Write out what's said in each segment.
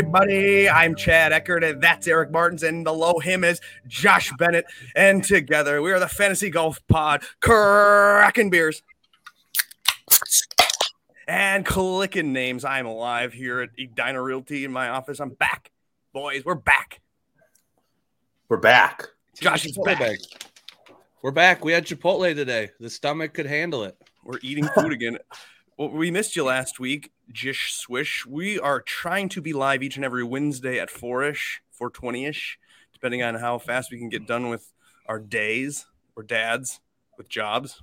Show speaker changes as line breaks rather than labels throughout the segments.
Hey, everybody. I'm Chad Eckert, and that's Eric Martins, and below him is Josh Bennett. And together, we are the Fantasy Golf Pod, cracking beers and clicking names. I'm alive here at Edina Realty in my office. I'm back, boys. We're back.
We're back.
Josh is back.
back. We're back. We had Chipotle today. The stomach could handle it.
We're eating food again. Well, we missed you last week, Jish Swish. We are trying to be live each and every Wednesday at 4ish, 420ish, depending on how fast we can get done with our days. We're dads with jobs.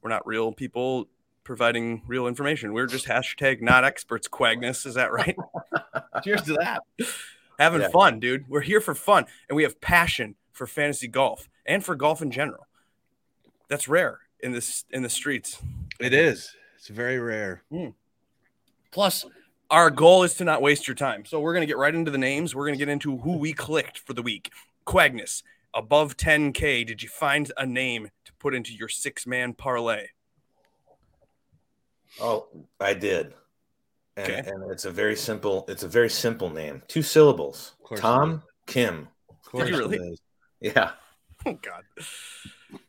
We're not real people providing real information. We're just hashtag not experts, Quagness. Is that right? Cheers to that. Having
Yeah.
fun, dude. We're here for fun and we have passion for fantasy golf and for golf in general. That's rare in this in the streets.
It is. It's very rare. Hmm.
Plus, our goal is to not waste your time. So we're going to get right into the names. We're going to get into who we clicked for the week. Quagness, above 10K, did you find a name to put into your six man parlay?
Oh, I did. And,
Okay.
and it's a very simple. It's a very simple name. Two syllables. Tom Kim.
Of course
you really?
Yeah.
Oh, God.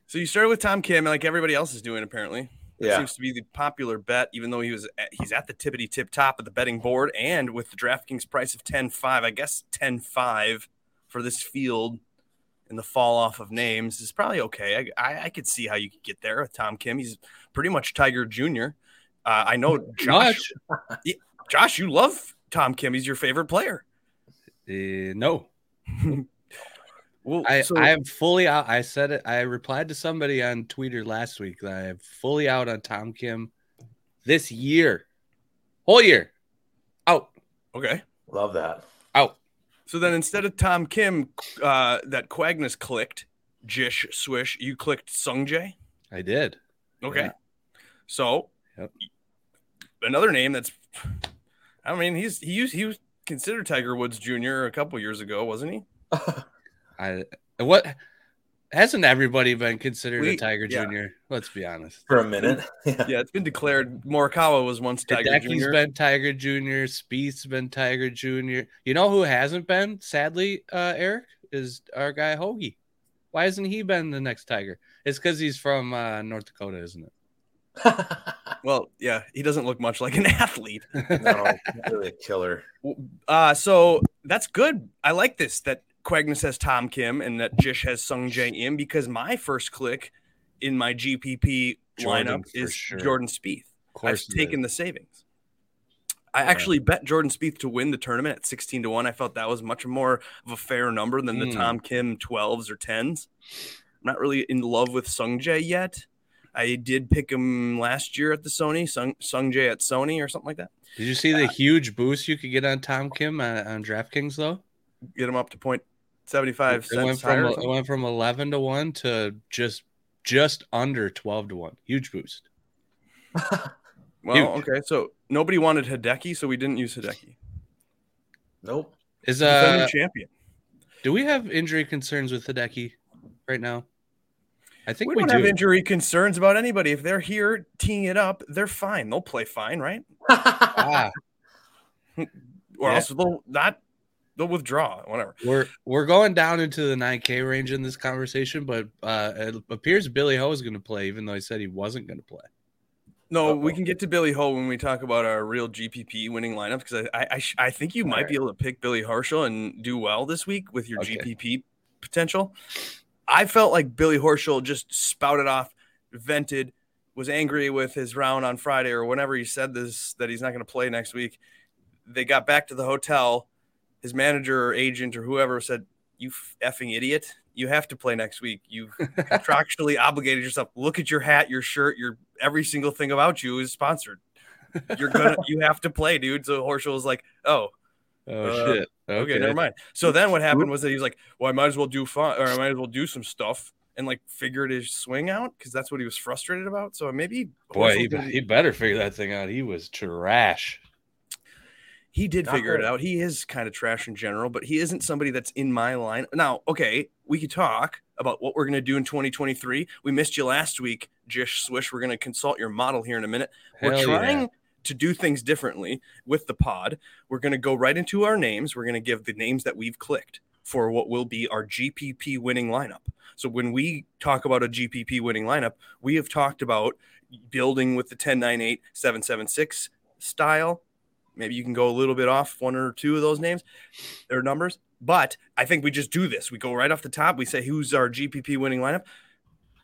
So you started with Tom Kim, like everybody else is doing, apparently. That
Yeah.
seems to be the popular bet, even though he was at, he's at the tippity tip top of the betting board, and with the DraftKings price of 10-5, I guess 10-5 for this field and the fall off of names is probably okay. I, I, I could see how you could get there with Tom Kim. He's pretty much Tiger Jr. Uh, I know Josh. Josh, you love Tom Kim. He's your favorite player.
Uh, no,
Well,
I,
so-
I am fully out. I said it. I replied to somebody on Twitter last week that I am fully out on Tom Kim this year, whole year, out,
okay.
Love that.
out.
So then instead of Tom Kim, uh, that Quagness clicked, Jish Swish, you clicked Sung Jae.
I did.
Okay.
Yeah.
So
Yep.
another name that's, I mean, he's he used he was considered Tiger Woods Jr. a couple years ago, wasn't he?
I what hasn't everybody been considered
We-
a Tiger
yeah.
Junior? Let's be honest.
For a minute. Yeah.
Yeah, it's been declared. Morikawa was once Tiger
Hideki's
Jr.
been Tiger Junior. Spieth's been Tiger Junior. You know who hasn't been? Sadly, uh, Eric is our guy Hoge. Why hasn't he been the next Tiger? It's because he's from uh, North Dakota, isn't it?
Well, yeah, he doesn't look much like an athlete.
no, really a killer.
Uh, so that's good. I like this that Quagness has Tom Kim and that Jish has Sung Jae Im because my first click in my GPP
Jordan,
lineup is
sure.
Jordan Spieth.
Of
I've taken the savings. I
Yeah.
actually bet Jordan Spieth to win the tournament at 16 to 1. I felt that was much more of a fair number than the
Mm.
Tom Kim 12s or 10s. I'm not really in love with Sung Jae yet. I did pick him last year at the Sony, Sung, Sung Jae at Sony or something like that.
Did you see the huge boost you could get on Tom Kim on, on DraftKings though?
Get him up to point 75
It went from it went from eleven to one to just just under twelve to one. Huge boost.
Well,
Huge.
okay. So nobody wanted Hideki, so we didn't use Hideki.
Nope.
Is
Defending
uh,
champion.
do we have injury concerns with Hideki right now? I think
We
we,
don't
do.
have injury concerns about anybody. If they're here teeing it up, they're fine. They'll play fine, right?
ah,
Or
Yeah.
else they'll not they'll withdraw. Whatever.
we're we're going down into the nine K range in this conversation, but uh, it appears Billy Ho is going to play, even though he said he wasn't going to play.
No, we
Uh-oh.
can get to Billy Ho when we talk about our real GPP winning lineups because I I, I, sh- I think you might
Alright.
be able to pick Billy Horschel and do well this week with your
Okay.
GPP potential. I felt like Billy Horschel just spouted off, vented, was angry with his round on Friday or whenever he said this that he's not going to play next week. They got back to the hotel. His manager or agent or whoever said, "You effing idiot! You have to play next week. You contractually obligated yourself. Look at your hat, your shirt, your every single thing about you is sponsored. You're gonna, you have to play, dude." So Horschel was like, "Oh,
Oh
Uh,
shit!
okay, never mind." So then what happened was that he was like, "Well, I might as well do fun, or I might as well do some stuff." And like figured his swing out because that's what he was frustrated about. So maybe
Boy, he, he better figure that thing out. He was trash.
He did
Not
figure it out. He is kind of trash in general, but he isn't somebody that's in my line. Now, okay, we could talk about what we're going to do in 2023. We missed you last week, Jish Swish. We're going to consult your model here in a minute. We're trying
yeah.
to do things differently with the pod, we're going to go right into our names. We're going to give the names that we've clicked for what will be our GPP winning lineup. So when we talk about a GPP winning lineup, we have talked about building with the 1098 776 style. Maybe you can go a little bit off one or two of those names or numbers, but I think we just do this. We go right off the top. We say who's our GPP winning lineup.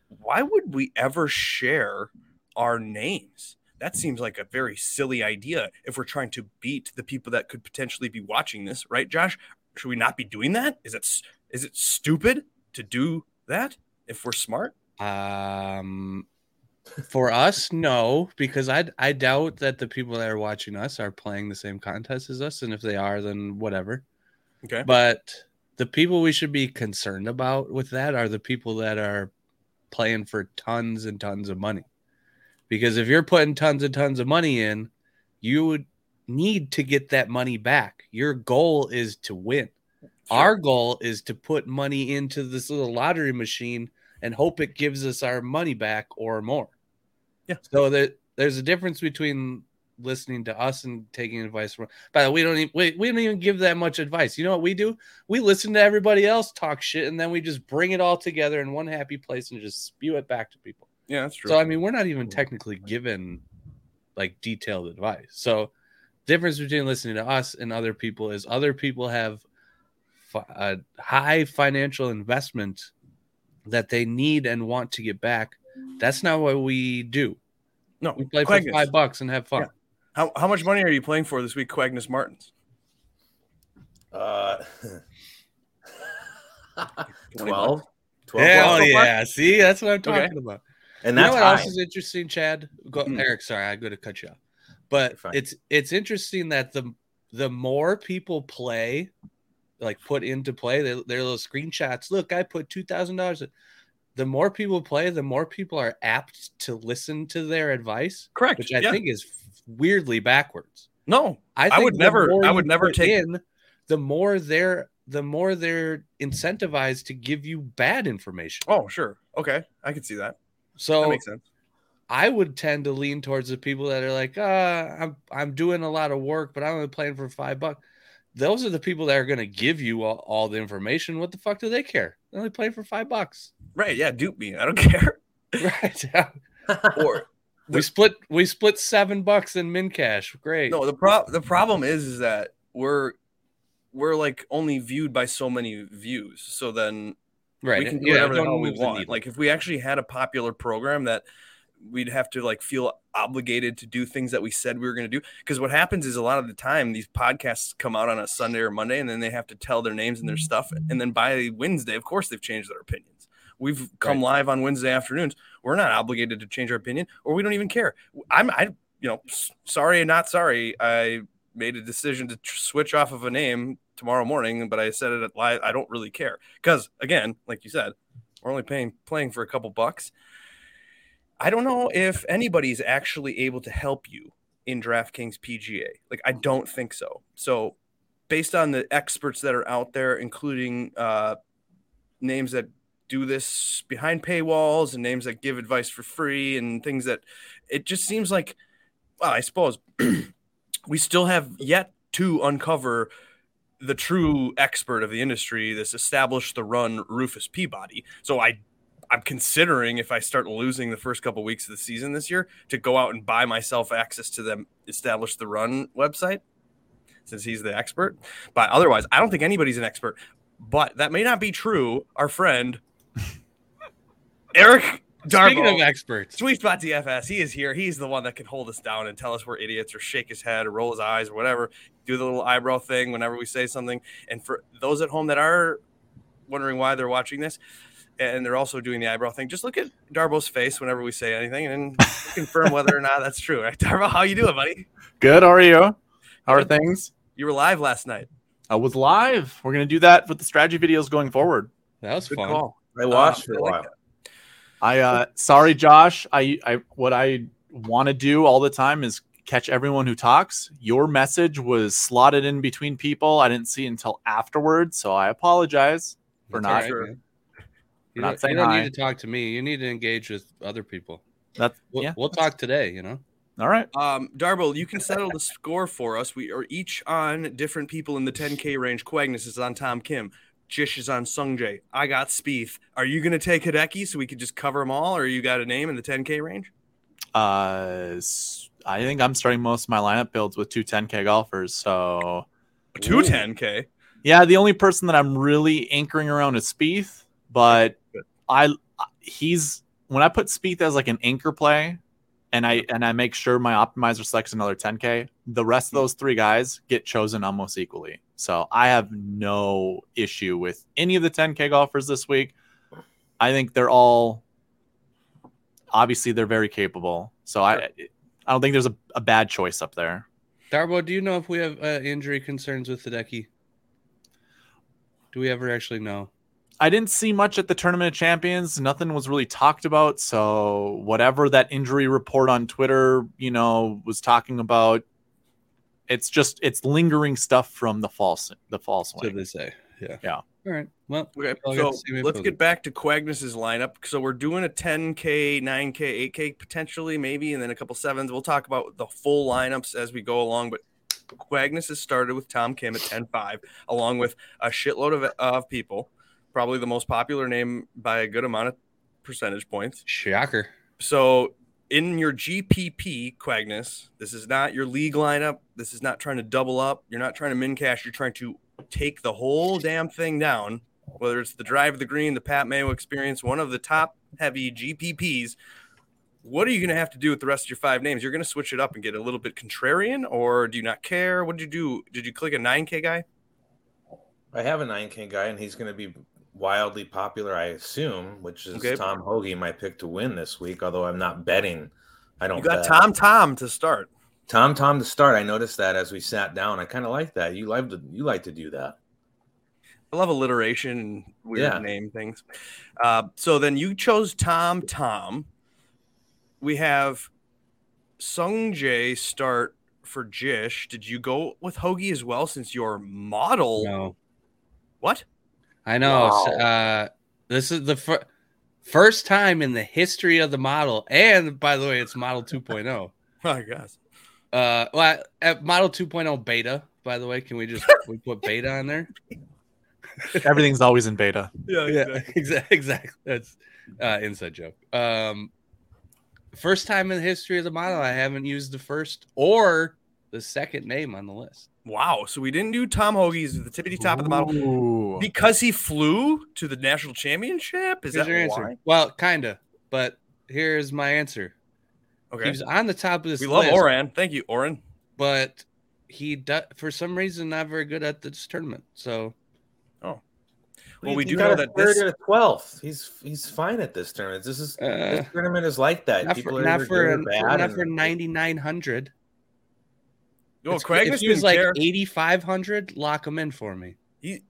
Why would we ever share our names? That seems like a very silly idea if we're trying to beat the people that could potentially be watching this, right, Josh? Should we not be doing that? Is it is it stupid to do that if we're smart?
Um, for us, no, because I I doubt that the people that are watching us are playing the same contest as us, and if they are, then whatever.
Okay.
But the people we should be concerned about with that are the people that are playing for tons and tons of money. Because if you're putting tons and tons of money in, you would need to get that money back. Your goal is to win.
Sure.
Our goal is to put money into this little lottery machine and hope it gives us our money back or more.
Yeah.
So that there's a difference between listening to us and taking advice from. By the way, we don't even we, we don't even give that much advice. You know what we do? We listen to everybody else talk shit, and then we just bring it all together in one happy place and just spew it back to people.
Yeah, that's true.
So I mean, we're not even technically given like detailed advice. So difference between listening to us and other people is other people have fi- a high financial investment that they need and want to get back. That's not what we do.
no,
We play for five bucks and have fun.
Yeah. How, how much money are you playing for this week, Quagnus Martins?
Uh, 12? 12
Hell
bucks.
yeah! See, that's what I'm
Okay.
talking about.
And
you know
that's
what else is interesting, Chad? Go,
Hmm.
Eric, sorry, I'm going to cut you off. But it's it's interesting that the the more people play, like put into play, their, their little screenshots. Look, I put two thousand dollars. The more people play, the more people are apt to listen to their advice,
Correct.
which I
yeah.
think is weirdly backwards.
no,
I,
I would never- I would never take-
in, the more they're the more they're incentivized to give you bad information.
Oh, sure. Okay. I can see that. That
So
makes sense.
I would tend to lean towards the people that are like, uh, I'm I'm doing a lot of work, but I'm only playing for five bucks. Those are the people that are going to give you all, all the information. What the fuck do they care? They're only play for five bucks,
Right. Yeah. Dupe me. I don't care.
right?
Or
we split we split seven bucks in min cash. Great.
no, the pro the problem is is that we're we're like only viewed by so many views. So then
right.
we can do
Yeah,
whatever the hell we want. Like if we actually had a popular program that we'd have to like feel obligated to do things that we said we were going to do because what happens is a lot of the time these podcasts come out on a Sunday or Monday and then they have to tell their names and their mm-hmm. stuff and then by Wednesday of course they've changed their opinions. We've come live on Wednesday afternoons. We're not obligated to change our opinion or we don't even care. I'm I you know sorry and not sorry. I made a decision to tr- switch off of a name tomorrow morning, but I said it at live. I don't really care because again, like you said, we're only paying playing for a couple bucks. I don't know if anybody's actually able to help you in DraftKings PGA. Like I don't think so. So based on the experts that are out there, including uh, names that do this behind paywalls and names that give advice for free and things that it just seems like, well, I suppose we still have yet to uncover the true expert of the industry, this established the run Rufus Peabody. So I I'm considering if I start losing the first couple weeks of the season this year to go out and buy myself access to them establish the run website since he's the expert. But otherwise, I don't think anybody's an expert. But that may not be true. Our friend Eric
Speaking of experts,
Sweet Spot DFS, he is here. He's the one that can hold us down and tell us we're idiots or shake his head or roll his eyes or whatever. Do the little eyebrow thing whenever we say something. And for those at home that are wondering why they're watching this, and they're also doing the eyebrow thing, just look at Darbo's face whenever we say anything and confirm whether or not that's true. Right, Darbo, how you doing, buddy?
Good. How are you? How are things?
You were live last night.
I was live. We're gonna do that with the strategy videos going forward.
that was
Good
fun.
call.
I watched
Uh,
for a while.
that.
I uh sorry, Josh. I I what I want to do all the time is catch everyone who talks. Your message was slotted in between people. I didn't see until afterwards, so I apologize for
That's
not.
all right,
Sure.
man. You
not
don't,
saying
you don't
hi.
need to talk to me. You need to engage with other people.
That's
We'll,
yeah.
we'll talk today. You know.
All right.
Um, Darbo, you can settle the score for us. We are each on different people in the 10K range. Quagnus is on Tom Kim. Jish is on Sungjae. I got Spieth. Are you going to take Hideki so we could just cover them all, or you got a name in the 10K range?
Uh, s- I think I'm starting most of my lineup builds with two 10K golfers. So
Two 10K.
yeah, the only person that I'm really anchoring around is Spieth, but
Good.
I he's when I put Spieth as like an anchor play, and I and I make sure my optimizer selects another 10K. The rest of those three guys get chosen almost equally. So I have no issue with any of the 10K golfers this week. I think they're all obviously they're very capable. So I I don't think there's a, a bad choice up there.
Darbo, do you know if we have uh, injury concerns with the Hideki? Do we ever actually know?
I didn't see much at the Tournament of Champions. Nothing was really talked about. So whatever that injury report on Twitter, you know, was talking about, it's just it's lingering stuff from the false the false one.
So
swing.
they say. Yeah.
Yeah.
All right. Well,
Okay,
I'll
so
the
let's get back to Quagnus's lineup. So we're doing a 10K, 9K, 8K potentially, maybe, and then a couple sevens. We'll talk about the full lineups as we go along. But Quagnus has started with Tom Kim at 10-5, along with a shitload of, of people. Probably the most popular name by a good amount of percentage points.
shocker.
So in your GPP, Quagnus, this is not your league lineup. This is not trying to double up. You're not trying to min cash. You're trying to take the whole damn thing down. Whether it's the drive of the green, the Pat Mayo experience, one of the top heavy GPPs. What are you going to have to do with the rest of your five names? You're going to switch it up and get a little bit contrarian, or do you not care? What did you do? Did you click a 9K guy?
I have a 9K guy, and he's going to be wildly popular, I assume, which is
Okay.
Tom Hoge, my pick to win this week. Although I'm not betting. I don't.
You got
bet.
Tom Tom to start.
Tom Tom to start. I noticed that as we sat down. I kind of like that. You like to you like to do that.
I love alliteration and weird
Yeah.
name things. Uh, so then you chose Tom Tom. We have Sung Jae start for Jish. Did you go with Hoagie as well since your model?
No.
What?
I know.
Wow.
Uh, this is the fir- first time in the history of the model. And by the way, it's model 2.0.
I guess.
Uh, well, at model 2.0 beta, by the way, can we just we put beta on there?
Everything's always in beta.
Yeah,
yeah, exactly. Exactly. That's uh, inside joke. Um, first time in the history of the model, I haven't used the first or the second name on the list.
Wow. So we didn't do Tom Hoge's the tippity top of the model because he flew to the national championship. Is
Here's
that
your
why?
answer? Well, kinda, but here's my answer. He
Okay.
was on the top of this
We love
list,
Oran. Thank you, Oran.
but he do- for some reason not very good at this tournament. So Oh.
Well, we
He
do
got
know
a
that
third
this-
and a twelfth. He's he's fine at this tournament. This is
uh,
this tournament is like that.
not
People
for
are
not for,
good or
an-
bad.
not
and-
for ninety nine hundred.
Oh,
if
Quagnus
he was like eighty five hundred, lock him in for me.
He,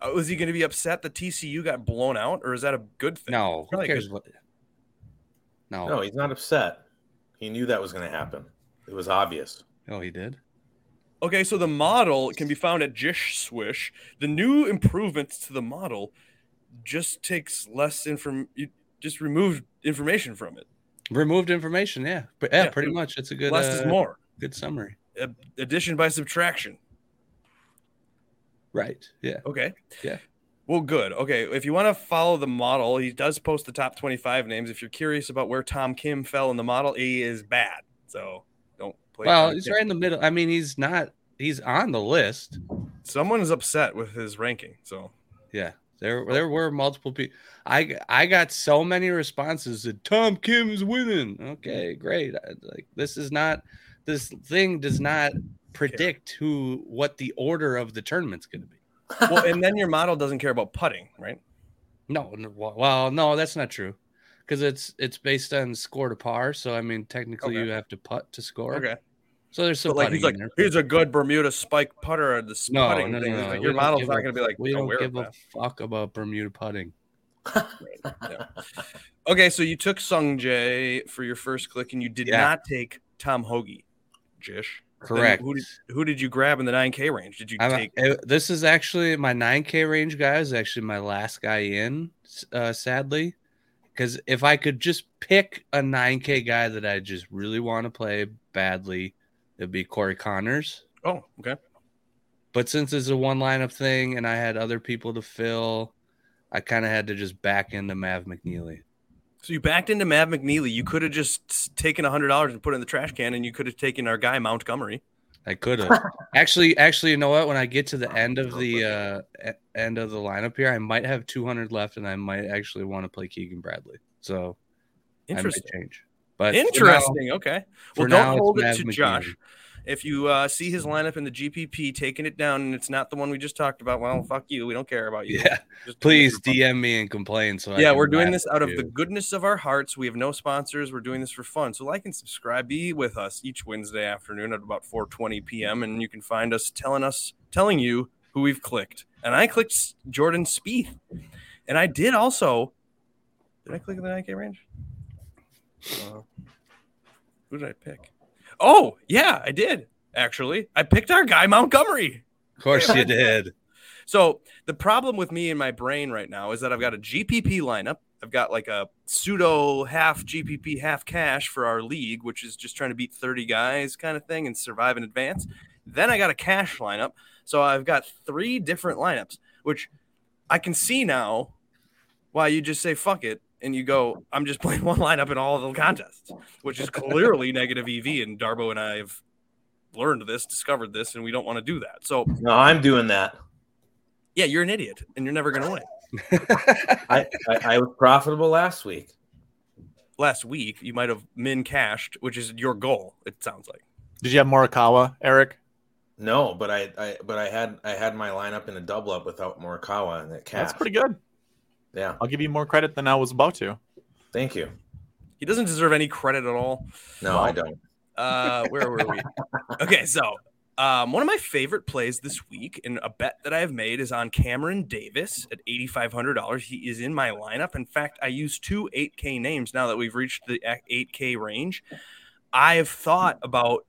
uh, was he going to be upset that TCU got blown out, or is that a good thing?
No, who cares
good.
what? No,
No, he's not upset. He knew that was going to happen. It was obvious.
oh, he did.
Okay, so the model can be found at Jish Swish. The new improvements to the model just takes less inform. You just removed information from it.
Removed information. Yeah, but yeah,
Yeah,
pretty much. It's a good
less is
uh,
more.
Good summary.
Addition by subtraction.
Right. Yeah.
Okay.
Yeah.
Well, good. Okay. If you want to follow the model, he does post the top 25 names. If you're curious about where Tom Kim fell in the model, he is bad. So don't play.
Well,
Tom
he's
Kim.
right in the middle. I mean, he's not. He's on the list.
Someone is upset with his ranking. So
Yeah. There, there were multiple people. I, I got so many responses that Tom Kim's winning. Okay, great. I- Like this is not. This thing does not predict who what the order of the tournament's going to be.
well, and then your model doesn't care about putting, right?
No, no, well, no, that's not true, because it's it's based on score to par. So I mean, technically,
Okay.
you have to putt to score.
Okay.
So there's some
But like he's like,
there.
here's a good Bermuda spike putter. The
No,
putting
no, no,
thing.
no, no.
like, your model's not going to be like
we don't give a fuck about Bermuda putting.
that. Okay, so you took Sung Jae for your first click, and you did
Yeah.
not take Tom Hoge. Jish.
Correct.
Who did who did you grab in the 9K range? Did you
I'm-
take?
this is actually my 9K range guy is actually my last guy in. Uh, sadly, because if I could just pick a 9K guy that I just really want to play badly, it'd be Corey Conners.
Oh, okay.
But since it's a one lineup thing and I had other people to fill, I kind of had to just back into Mav McNealy.
So you backed into Mav McNealy. You could have just taken hundred dollars and put it in the trash can, and you could have taken our guy Montgomery.
I could have actually. Actually, you know what? When I get to the end of the uh, end of the lineup here, I might have 200 left, and I might actually want to play Keegan Bradley. So I might
Interesting.
change. But for now-
Interesting. okay. Well, don't
it's
hold it
Mav
to
McNealy.
Josh. If you uh, see his lineup in the GPP taking it down and it's not the one we just talked about, well, fuck you. We don't care about you.
Yeah,
Just
please
this for fun.
DM me and complain. So
yeah, we're doing this out of
you.
the goodness of our hearts. We have no sponsors. We're doing this for fun. So like and subscribe. Be with us each Wednesday afternoon at about 4:20 p.m. and you can find us telling us telling you who we've clicked. And I clicked Jordan Spieth, and I did also. Did I click in the 9K range? Uh, who did I pick? Oh yeah, I did actually. I picked our guy Montgomery.
Of course you did.
So the problem with me in my brain right now is that I've got a GPP lineup. I've got like a pseudo half GPP, half cash for our league, which is just trying to beat 30 guys kind of thing and survive in advance. Then I got a cash lineup. So I've got three different lineups, which I can see now why you just say fuck it and you go, I'm just playing one lineup in all of the contests, which is clearly negative EV. And Darbo and I have learned this, discovered this, and we don't want to do that. So
No, I'm doing that.
yeah, you're an idiot and you're never going to win.
I, I, I was profitable last week.
Last week, you might have min cashed, which is your goal. It sounds like.
Did you have Morikawa, Eric?
No, but I, I but I had I had my lineup in a double up without Morikawa and it cash.
That's pretty good.
Yeah,
I'll give you more credit than I was about to.
thank you.
He doesn't deserve any credit at all.
No, I don't.
Uh, where were we? Okay, so um, one of my favorite plays this week, and a bet that I have made is on Cameron Davis at eighty five hundred dollars. He is in my lineup. In fact, I use two eight K names now that we've reached the eight K range. I have thought about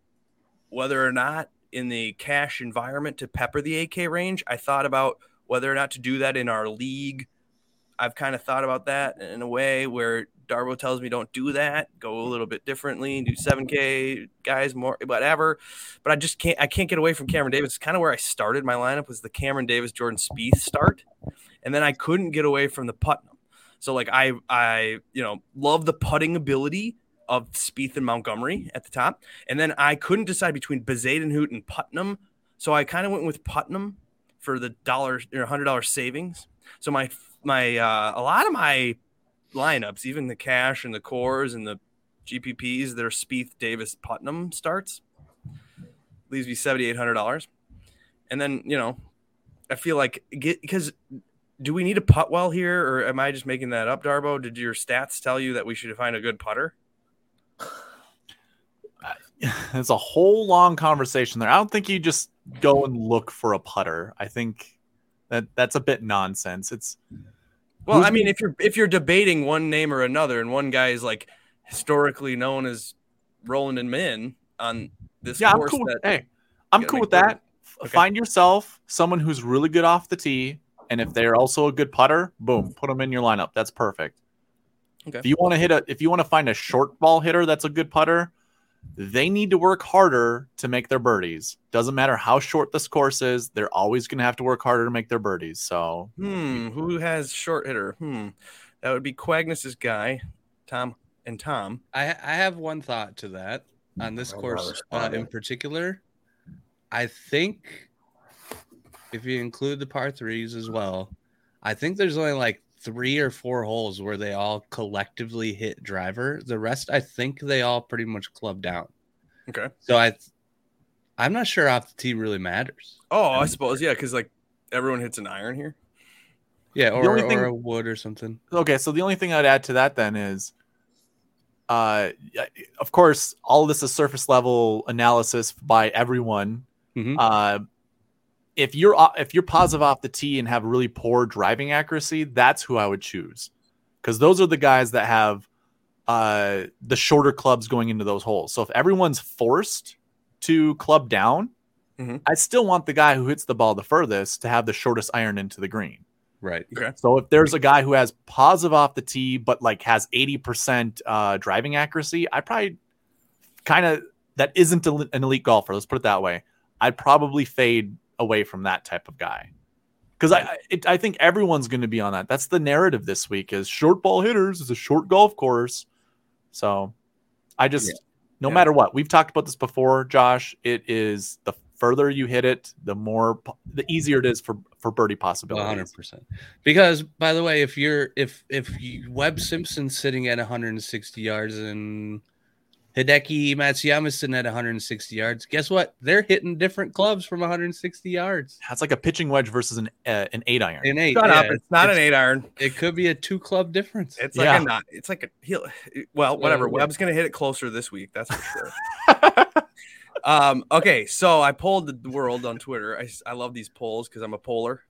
whether or not in the cash environment to pepper the 8K range. I thought about whether or not to do that in our league. I've kind of thought about that in a way where Darbo tells me don't do that, go a little bit differently, do 7K guys more whatever. But I just can't I can't get away from Cameron Davis. It's kind of where I started my lineup was the Cameron Davis Jordan Spieth start. And then I couldn't get away from the Putnam. So like I I you know love the putting ability of Spieth and Montgomery at the top. And then I couldn't decide between Bezuidenhout and Putnam. So I kind of went with Putnam for the dollar or hundred dollar savings. So my my uh, a lot of my lineups, even the cash and the cores and the GPPs, they're Spieth, Davis, Putnam starts. Leaves me seventy eight hundred dollars. And then you know, I feel like get because do we need a putt well here, or am I just making that up, Darbo? Did your stats tell you that we should find a good putter?
It's a whole long conversation there. I don't think you just go and look for a putter. I think that that's a bit nonsense. It's
Well,
Who's
I mean,
been-
if you're if you're debating one name or another, and one guy is like historically known as Roland and Min on this
yeah, I'm cool. With,
that
hey, I'm cool with that.
Okay.
Find yourself someone who's really good off the tee, and if they're also a good putter, boom, put them in your lineup. That's perfect.
Okay.
If you want to hit a, if you want to find a short ball hitter that's a good putter, they need to work harder to make their birdies. Doesn't matter how short this course is, they're always going to have to work harder to make their birdies. So
hmm, who has short hitter? Hmm, that would be Quagnus's guy, Tom and Tom.
I I have one thought to that on this
I'm
course uh, in particular. I think if you include the par threes as well, I think there's only like three or four holes where they all collectively hit driver. The rest, I think they all pretty much club down.
Okay.
So I, I'm not sure off the tee really matters.
Oh, I suppose yeah, because like everyone hits an iron here.
Yeah, or,
thing-
or a wood or something.
okay, so the only thing I'd add to that then is, uh, of course, all of this is surface level analysis by everyone.
Mhm.
Uh, if you're if you're positive off the tee and have really poor driving accuracy, that's who I would choose, because those are the guys that have uh, the shorter clubs going into those holes. So if everyone's forced to club down,
Mhm.
I still want the guy who hits the ball the furthest to have the shortest iron into the green.
Right.
Okay.
So if there's a guy who has positive off the tee, but like has 80% uh, driving accuracy, I probably kind of that isn't an elite golfer. Let's put it that way. I'd probably fade away from that type of guy because I I- it, I think everyone's going to be on that. That's the narrative this week is short ball hitters is a short golf course. So I just
Yeah.
no
Yeah.
matter what we've talked about this before, Josh. It is the further you hit it, the more the easier it is for for birdie possibilities.
hundred percent. Because by the way, if you're if if you, Webb Simpson's sitting at 160 yards and Hideki Matsuyama's sitting at 160 yards, guess what? They're hitting different clubs from 160 yards.
That's like a pitching wedge versus an uh, an eight iron.
In eight,
Shut
yeah,
up! It's not an eight iron.
It could be a two club difference.
It's like
Yeah.
a not. It's like a he'll. Well, whatever.
yeah.
Webb's gonna hit it closer this week. That's for sure. um. Okay. So I polled the world on Twitter. I I love these polls because I'm a poller.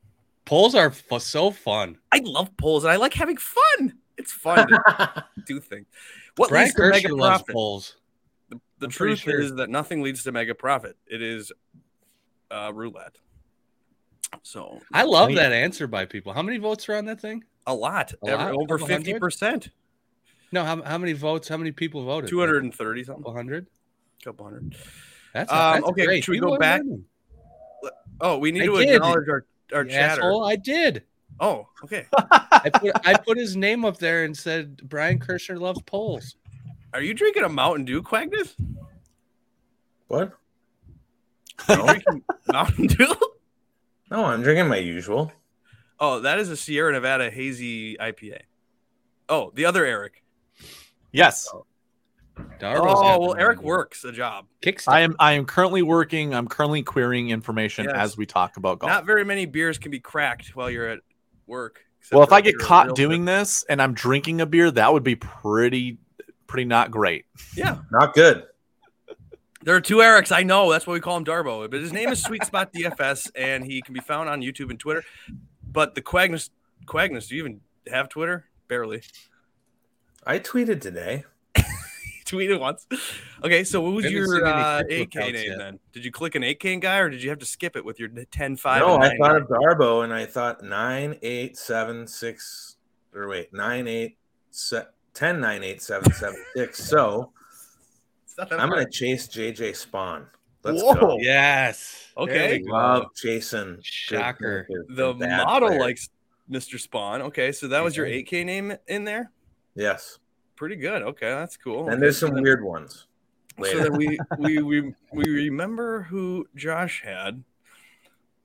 Polls are f- so fun.
I love polls and I like having fun. It's fun to do things. What
Brian
leads to mega profit?
polls.
The, the truth
sure.
is that nothing leads to mega profit. It is uh, roulette. So
I love
Wait.
that answer by people. How many votes are on that thing?
a lot,
A
Every-
lot?
over fifty percent,
No, how, how many votes? How many people voted?
two hundred and thirty something,
Couple hundred.
couple hundred.
That's,
Um,
that's
okay,
great.
should we
People
go back?
winning.
Oh, we need
I
to
did.
acknowledge our our
You
chatter.
asshole, I did.
Oh, okay.
I put, I put his name up there and said Brian Kirshner loves polls.
Are you drinking a Mountain Dew, Quagnus?
What?
Are Mountain Dew?
No, I'm drinking my usual.
Oh, that is a Sierra Nevada hazy IPA. Oh, the other Eric.
yes,
Darbo's
oh,
oh
well, Eric
number.
works a job.
Kickstart.
I am. I am currently working. I'm currently querying information
Yes.
as we talk about golf.
Not very many beers can be cracked while you're at work.
well, if I get caught
real
doing this and I'm drinking a beer, that would be pretty, pretty not great.
Yeah,
Not good.
there are two Erics. I know that's why we call him Darbo, but his name is Sweet Spot DFS, and he can be found on YouTube and Twitter. But the Quagnus, Quagnus, do you even have Twitter? Barely.
I tweeted today.
Tweeted once. Okay, so what was your uh, 8K name
yet.
then? Did you click an 8K guy or did you have to skip it with your 10 5?
no, I thought of Darbo and I thought nine eight seven six or wait nine eight se- ten nine eight seven seven six. So
It's not that
I'm gonna chase JJ Spaun. Let's
Whoa.
go.
Yes.
Okay.
There we.
Love chasing.
Shocker.
the model
players.
likes Mr. Spaun. Okay, so that was your 8K name in there?
yes,
Pretty good. Okay, that's cool.
and
Okay,
there's
so
some
then-
weird ones.
So
Later.
then we, we we we remember who Josh had.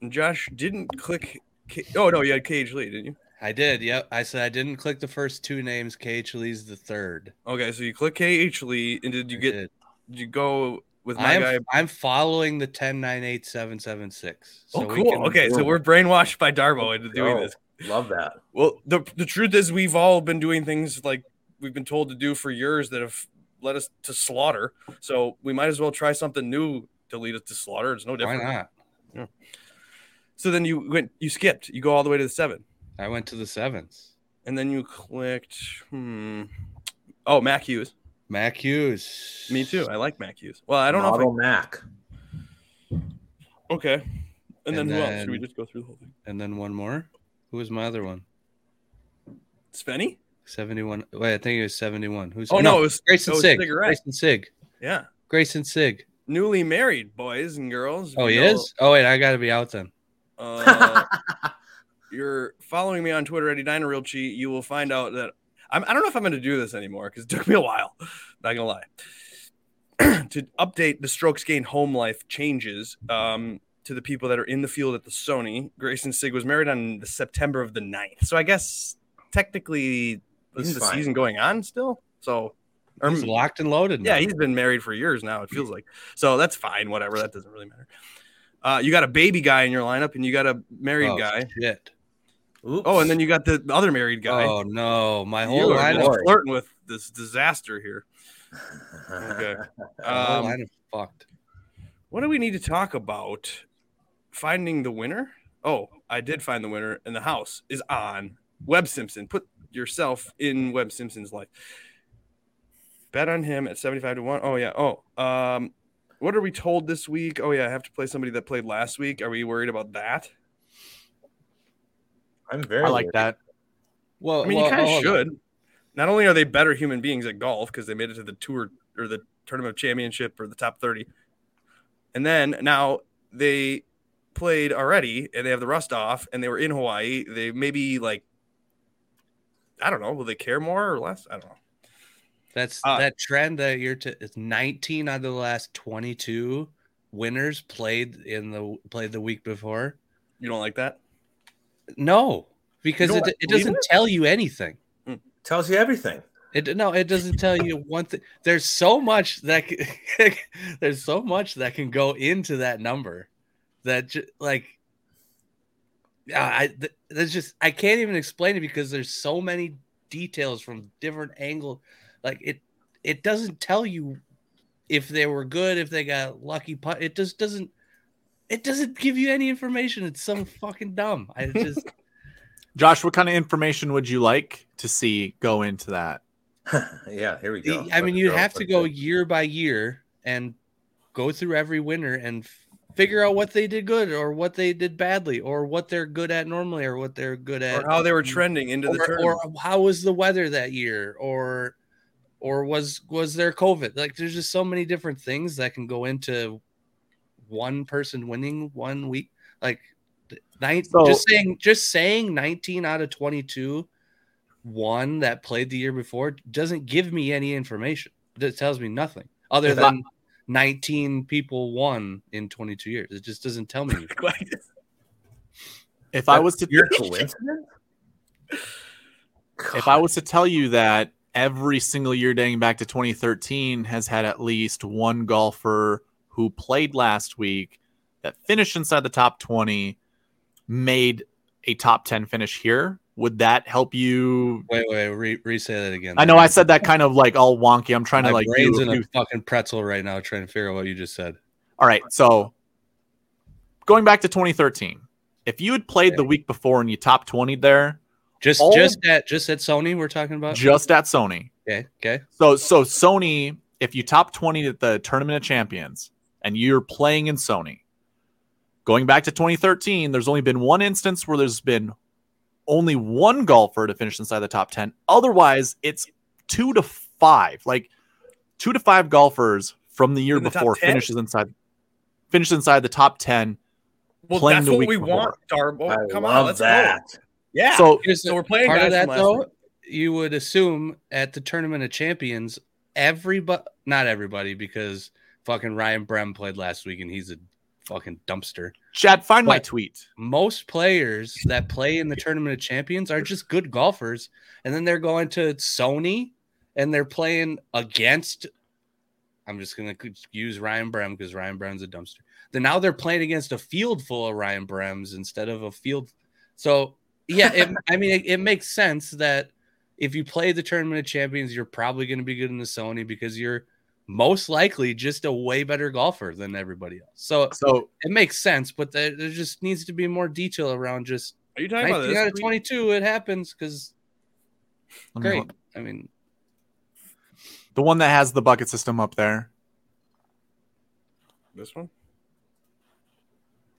And Josh didn't click. K- oh no, you had KH Lee, didn't you?
I did. Yep. I said I didn't click the first two names. KH Lee's the third.
Okay, so you click KH Lee, and did you
I
get?
did.
Did you go with my
I'm,
guy?
I'm following the 1098776.
Oh, cool.
can-
okay, so we're brainwashed by Darbo into doing
Go.
this.
Love that.
Well, the the truth is, we've all been doing things like we've been told to do for years that have led us to slaughter. So we might as well try something new to lead us to slaughter. It's no different.
Why
different.
not?
So then you went, you skipped, you go all the way to the seven,
I went to the sevens.
and then you clicked. Hmm. Oh, Mac Hughes.
Mac Hughes.
Me too. I like Mac Hughes. Well, I don't know.
Model Mac.
If I, okay. And, then,
And
who else? Should we just go through the whole thing?
And then one more. Who was my other one?
Spenny?
71. Wait, I think it was 71. Who's
Oh no, it was
Greyson
it was
Sigg.
Cigarette.
Greyson Sigg.
yeah.
Greyson Sigg.
Newly married boys and girls.
Oh,
You
he
know,
is? Oh, wait, I got to be out then.
Uh, you're following me on Twitter, Eddie Diner Real Cheat, you will find out that I'm, I don't know if I'm going to do this anymore because it took me a while. Not gonna lie. to update the strokes gain home life changes um, to the people that are in the field at the Sony. Greyson Sigg was married on the September of the 9th. So I guess technically
He's
isn't the
fine.
season going on still? So or-
He's locked and loaded.
yeah, he's been married for years now. It feels like so. That's fine. Whatever. That doesn't really matter. Uh, you got a baby guy in your lineup, and you got a married
oh,
guy.
Shit.
Oops.
Oh, and then you got the other married guy.
Oh, no. My whole line
just flirting with this disaster here. Okay. Um,
line is fucked.
what do we need to talk about? Finding the winner. Oh, I did find the winner, and the house is on Webb Simpson. Put yourself in Webb Simpson's life. Bet on him at seventy-five to one. Oh yeah. Oh, um, what are we told this week? Oh yeah, I have to play somebody that played last week. Are we worried about that?
I'm very
I like
worried.
that.
Well,
I mean,
well,
you kind of
hold on.
should. Not only are they better human beings at golf because they made it to the tour or the tournament championship or the top 30, and then now they played already and they have the rust off and they were in Hawaii. They maybe like, I don't know, will they care more or less? I don't know.
That's
Uh,
that trend that you're to it's 19 out of the last 22 winners played in the played the week before.
You don't like that?
No, because it, it doesn't
it?
tell you anything.
Tells you everything.
It no, it doesn't tell you one thing. There's so much that there's so much that can go into that number that like I that's just I can't even explain it because there's so many details from different angles. Like it it doesn't tell you if they were good, if they got lucky putt. It just doesn't it doesn't give you any information. It's so fucking dumb. I just
Josh, what kind of information would you like to see go into that?
yeah, here we go.
I mean, you'd have to go year by year and go through every winner and f- figure out what they did good or what they did badly or what they're good at normally or what they're good at
Or how they were um, trending into the tournament?
or how was the weather that year or or was was there covid? Like there's just so many different things that can go into one person winning one week. Like nine,
So-
just saying just saying 19 out of 22 one that played the year before doesn't give me any information. That tells me nothing other
If I-
than 19 people won in 22 years it just doesn't tell me.
If I was to
Your coincidence?
if I was to tell you that every single year dating back to 2013 has had at least one golfer who played last week that finished inside the top 20 made a top 10 finish here would that help you
wait wait re, re say that again
i know i said that kind of like all wonky i'm trying
My
to like
brain's
do
in
a
a fucking pretzel right now, trying to figure out what you just said.
all right so going back to 2013 if you had played the week before and you top 20 there
Just,
All-
just at, just at Sony, we're talking about.
just at sony
okay, okay.
So so Sony, if you top 20 at the Tournament of Champions and you're playing in Sony, going back to 2013, there's only been one instance where there's been only one golfer to finish inside the top 10. Otherwise, it's two to five, like two to five golfers from the year
In the
before finishes inside finishes inside the top 10.
Well,
playing
that's
the
what
week
we
before.
want, Darbo.
I
Come on,
love
let's
that.
go. Yeah.
So
So we're playing
part of that though.
week.
You would assume at the Tournament of Champions, everybody, not everybody, because fucking Ryan Brehm played last week and he's a fucking dumpster.
Chad, find my
What?
tweet.
Most players that play in the Tournament of Champions are just good golfers, and then they're going to Sony and they're playing against. I'm just gonna use Ryan Brehm because Ryan Brehm's a dumpster. Then now they're playing against a field full of Ryan Brehms instead of a field. So yeah, it, I mean, it, it makes sense that if you play the Tournament of Champions, you're probably going to be good in the Sony because you're most likely just a way better golfer than everybody else. So
So
it makes sense, but there, there just needs to be more detail around just
Are you talking about
19
this?
out of 22. It happens because
let me
great. I mean,
the one that has the bucket system up there.
This one?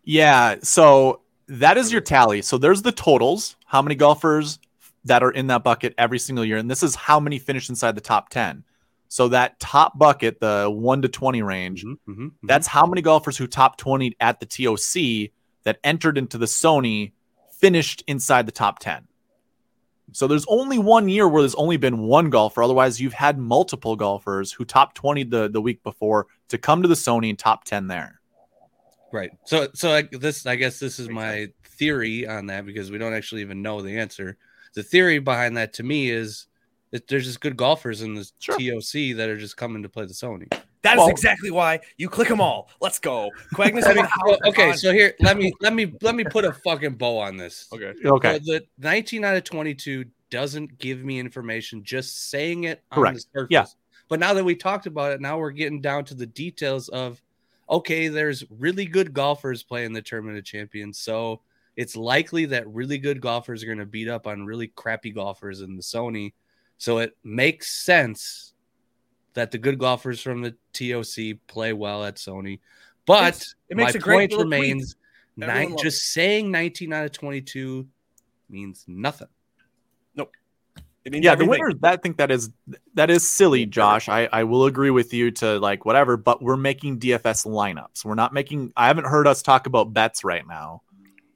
Yeah, so that is your tally. So there's the totals, how many golfers that are in that bucket every single year, and this is how many finish inside the top 10. So that top bucket, the 1 to 20 range,
mhm, mhm, mhm.
that's how many golfers who top 20 at the TOC that entered into the Sony finished inside the top 10. So there's only one year where there's only been one golfer. Otherwise, you've had multiple golfers who top 20 the, the week before to come to the Sony and top 10 there.
right. So, so I, this, I guess, this is my theory on that because we don't actually even know the answer. The theory behind that to me is that there's just good golfers in the
Sure.
TOC that are just coming to play the Sony.
That is
Well-
exactly why you click them all. Let's go. Quagness, I mean,
Well, okay, so here, let me, let me, let me put a fucking bow on this.
okay.
Okay.
So the 19 out of 22 doesn't give me information, just saying it on
Correct.
the surface.
Yeah.
But now that we talked about it, now we're getting down to the details of okay, there's really good golfers playing the Tournament of Champions. So it's likely that really good golfers are going to beat up on really crappy golfers in the Sony. So it makes sense that the good golfers from the TOC play well at Sony. But
It makes
my
a great
point remains nine,
loves
just saying 19 out of 22 means nothing.
It means
Yeah, the
everything.
winner. That, I think that is that is silly, Josh. I I will agree with you to like whatever, but we're making DFS lineups. We're not making. I haven't heard us talk about bets right now.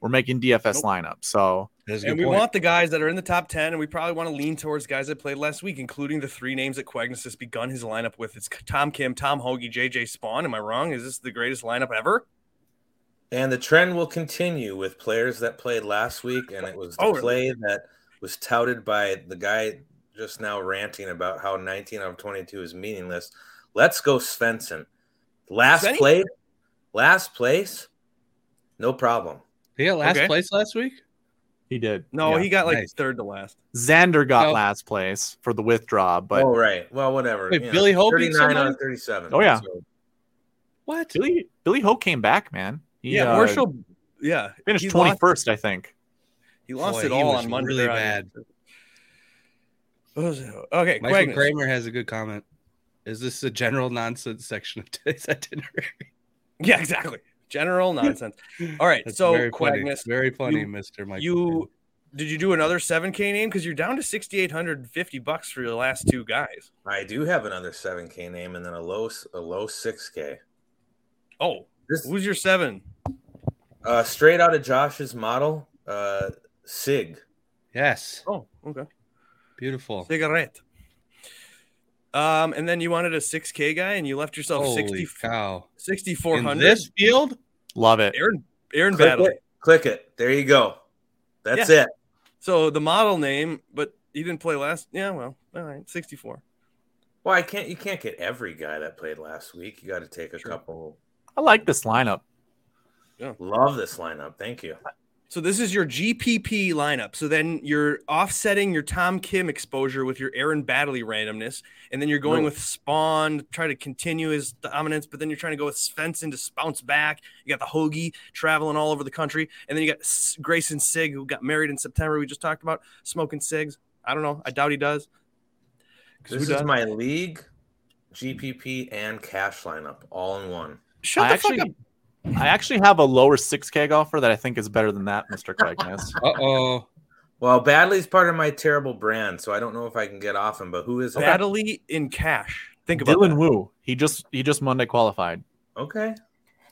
We're making DFS
Nope.
lineups. So
And we
point.
want the guys that are in the top 10, and we probably want to lean towards guys that played last week, including the three names that Quagnis has begun his lineup with. It's Tom Kim, Tom Hoge, JJ Spaun. Am I wrong? Is this the greatest lineup ever?
And the trend will continue with players that played last week, and it was the
Oh, really?
play that was touted by the guy just now ranting about how 19 out of 22 is meaningless. Let's go Svensson. Last
Svenny?
place, last place, no problem.
He got last
Okay.
place last week.
he did.
No,
Yeah.
he got like
Nice.
third to last.
Xander got
Oh.
last place for the withdraw, but
oh, right. Well, whatever.
Wait,
you know,
Billy Ho
39 out of 37.
Oh, yeah.
So,
What?
Billy Billy Hope came back, man. He,
yeah,
uh,
Marshall. Yeah,
finished
he
twenty
lost-
first, I think.
He lost
Boy,
it
he
all
was
on Monday.
really bad.
What was it? Okay,
Michael
Quagnis.
Kramer has a good comment. Is this a general nonsense section of today's itinerary?
Yeah, exactly. General nonsense. All right,
That's
so
very funny. Very funny,
you-
Mister Mike.
you did you do another 7K name? Because you're down to 6,850 bucks for your last two guys.
I do have another 7K name and then a low a low 6K.
Oh,
This
who's your seven?
uh, straight out of Josh's model, uh, Sigg.
yes,
Oh, okay.
beautiful.
Cigarette. Um, and then you wanted a 6K guy, and you left yourself
Holy
60,
cow! In
6,400.
this field,
Love it.
Aaron Aaron
Click
Baddeley.
it. Click it. There you go. That's it.
So the model name, but he didn't play last. Yeah, well, all right, 64.
Well, I can't. You can't get every guy that played last week. You got to take a
Sure.
couple.
I like this lineup. Yeah.
Love this lineup. Thank you.
So this is your GPP lineup. So then you're offsetting your Tom Kim exposure with your Aaron Baddeley randomness, and then you're going
No.
with Spaun to try to continue his dominance, but then you're trying to go with Svensson to bounce back. You got the Hoge traveling all over the country, and then you got S- Greyson Sigg who got married in September. We just talked about smoking cigs. I don't know. I doubt he does.
This
who
is
does?
my league, GPP, and cash lineup all in one.
Shut
I
the
actually,
fuck up.
I actually have a lower six K golfer that I think is better than that, Mister Quagnis.
uh oh.
Well, Baddeley's part of my terrible brand, so I don't know if I can get off him. But who is it?
Baddeley in cash. Think about it.
Dylan
that.
Wu. He just he just Monday qualified.
Okay,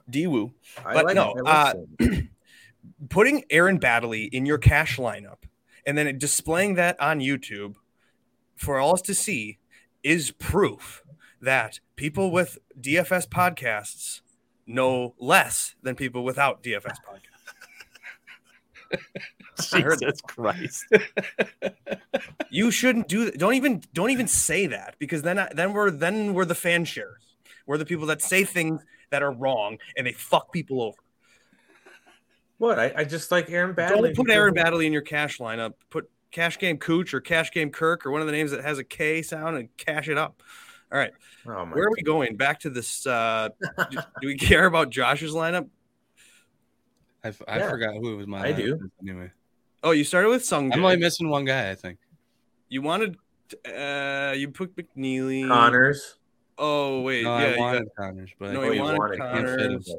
D-Woo.
I
But
like
no,
it. I like
uh, putting Aaron Baddeley in your cash lineup and then displaying that on YouTube for all us to see is proof that people with DFS podcasts know less than people without DFS podcast. I heard
Jesus Christ.
You shouldn't do that. Don't even don't even say that because then I, then we're then we're the fan shares. We're the people that say things that are wrong and they fuck people over.
what? I, I just like Aaron Baddeley.
Don't put Aaron
of-
Baddeley in your cash lineup. Put Cash Game Cooch or Cash Game Kirk or one of the names that has a K sound and cash it up. All right,
Oh my
where are we going? Back to this. Uh, do, do we care about Josh's lineup?
I, f- I
Yeah,
forgot who it was my.
I do.
Anyway,
Oh, you started with Sung.
I'm only missing one guy. I think.
You wanted. Uh, you put McNealy.
Conners.
Oh wait,
No,
yeah.
I
you
wanted Conners, but
No,
Oh,
you
you
wanted
wanted
Conners.
Conners.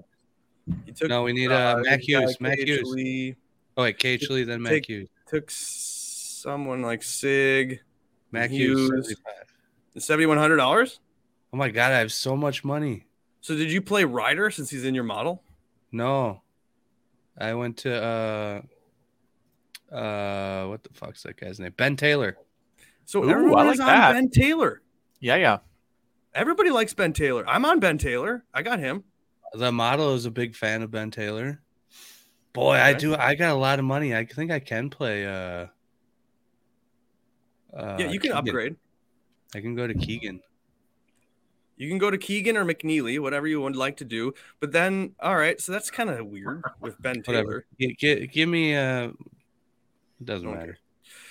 You took.
no, we need uh, Matt
this guy,
Hughes. Matt
Cage
Hughes.
Lee,
Oh wait, KH Lee, then
Mac
Hughes.
Took someone like Sigg.
Mac
Hughes.
Hughes. 75.
Seventy one hundred dollars.
Oh my god, I have so much money.
So did you play Ryder since he's in your model?
No, I went to uh, uh, what the fuck's that guy's name? Ben Taylor.
So
Ooh,
everyone
I
is on
that.
Ben Taylor.
Yeah, yeah.
Everybody likes Ben Taylor. I'm on Ben Taylor. I got him.
The model is a big fan of Ben Taylor. Boy, I do. I got a lot of money. I think I can play. Uh, uh,
yeah, you can
Keegan.
upgrade.
I can go to Keegan.
You can go to Keegan or McNealy, whatever you would like to do. But then, all right, so that's kind of weird with Ben Taylor.
Whatever. G- gi- give me. a. it doesn't
Okay.
matter.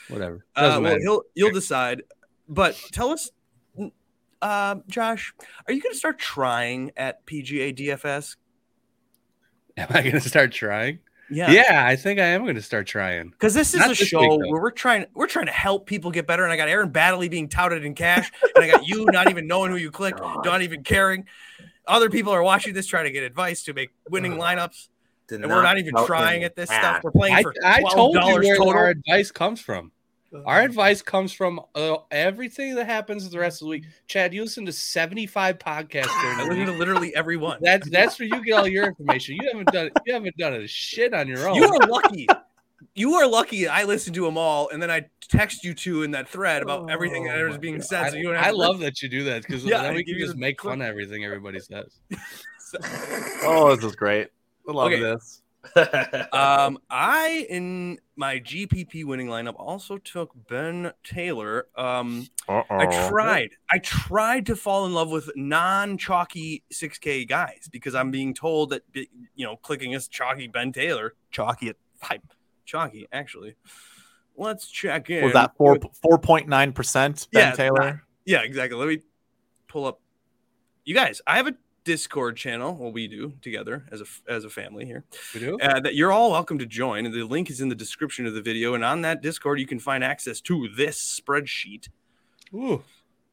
Whatever.
Uh,
Doesn't
well,
matter.
he'll you'll decide. But tell us, uh, Josh, are you going to start trying at PGA DFS?
Am I going to start trying?
Yeah,
Yeah. I think I am going to start trying.
Because this is
Not
a
this
show
though.
where we're trying we're trying to help people get better. And I got Aaron Baddeley being touted in cash, and I got you not even knowing who you clicked, not even caring. Other people are watching this trying to get advice to make winning lineups.
did
And we're not even trying at this stuff. We're playing
I,
for
I told you
$12
where
total.
our advice comes from. Our advice comes from uh, everything that happens the rest of the week. Chad, you listen to 75 podcasts during
I listen to literally every one.
That's that's where you get all your information. You haven't done you haven't done a shit on your own.
You are lucky. You are lucky. I listen to them all, and then I text you two in that thread about everything that
Oh
was being
God.
said.
I,
So you don't have
I
to
love that you do that because
Yeah,
then we can just make fun of everything everybody says.
Oh, this is great. I love
Okay.
this.
Um, I in my GPP winning lineup also took Ben Taylor. Um, I tried. I tried to fall in love with non-chalky 6K guys because I'm being told that you know clicking is chalky Ben Taylor, chalky at five, chalky actually. Let's check in.
Was that four four point nine percent? Ben
Yeah,
Taylor.
Yeah, exactly. Let me pull up. You guys, I have a Discord channel. Well, we do together as a as a family here.
We do?
Uh, that you're all welcome to join. And the link is in the description of the video, and on that Discord, you can find access to this spreadsheet
Ooh.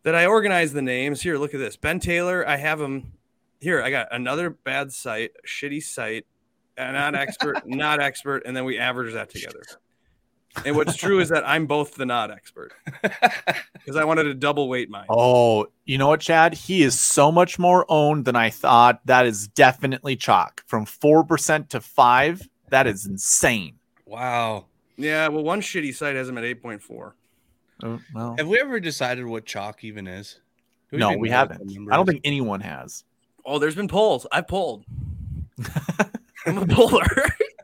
that I organize the names. Here, look at this. Ben Taylor. I have him here. I got another bad site, shitty site, not expert, not expert, and then we average that together. And what's true is that I'm both the not expert because I wanted to double weight mine.
Oh, you know what, Chad? He is so much more owned than I thought. That is definitely chalk. From four percent to five. That is insane.
wow.
Yeah, well, one shitty site has him at 8.4.
Oh, well,
Have we ever decided what chalk even is? Do
no, we haven't. I don't think anyone has.
Oh, there's been polls. I've polled. I'm a poller.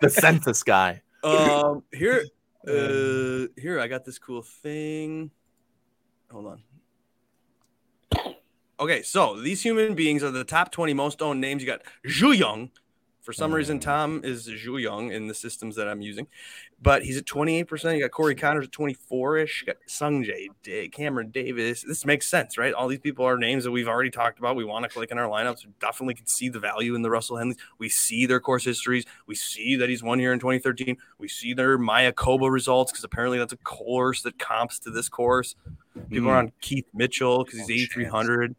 The census guy.
um, here, uh, here I got this cool thing. Hold on. Okay, so these human beings are the top 20 most owned names. You got Joohyung. For some reason, Tom is Joohyung in the systems that I'm using, but he's at 28%. You got Corey Conners at 24 ish. You got Sung Jae, Da- Cameron Davis. This makes sense, right? All these people are names that we've already talked about. We want to click in our lineups. We definitely can see the value in the Russell Henleys. We see their course histories. We see that he's won here in 2013. We see their Mayakoba results because apparently that's a course that comps to this course. People are hmm. on Keith Mitchell because he's
Oh,
8,300.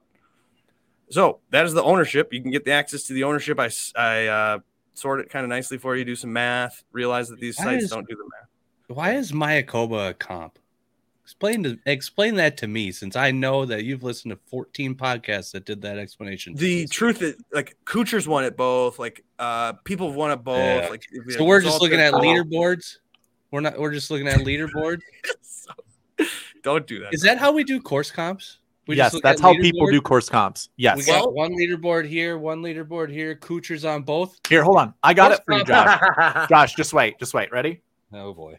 So that is the ownership. You can get the access to the ownership. I uh, sort it kind of nicely for you. Do some math. Realize that these
Why
sites
is-
don't do the math.
Why is Mayakoba a comp? Explain to explain that to me, since I know that you've listened to 14 podcasts that did that explanation.
The
me.
truth is, like Kuchar's won it both. Like uh, people have won it both.
Yeah.
Like
so we're just looking at leaderboards. We're not. We're just looking at leaderboards.
So- don't do that.
Is that how we do course comps? We
yes,
look
that's how people do course comps. Yes.
We got
Well-
one leaderboard here, one leaderboard here. Kuchar's on both.
Here, hold on. I got
Course
it for you. Josh. Josh, just wait. Just wait. Ready?
Oh boy.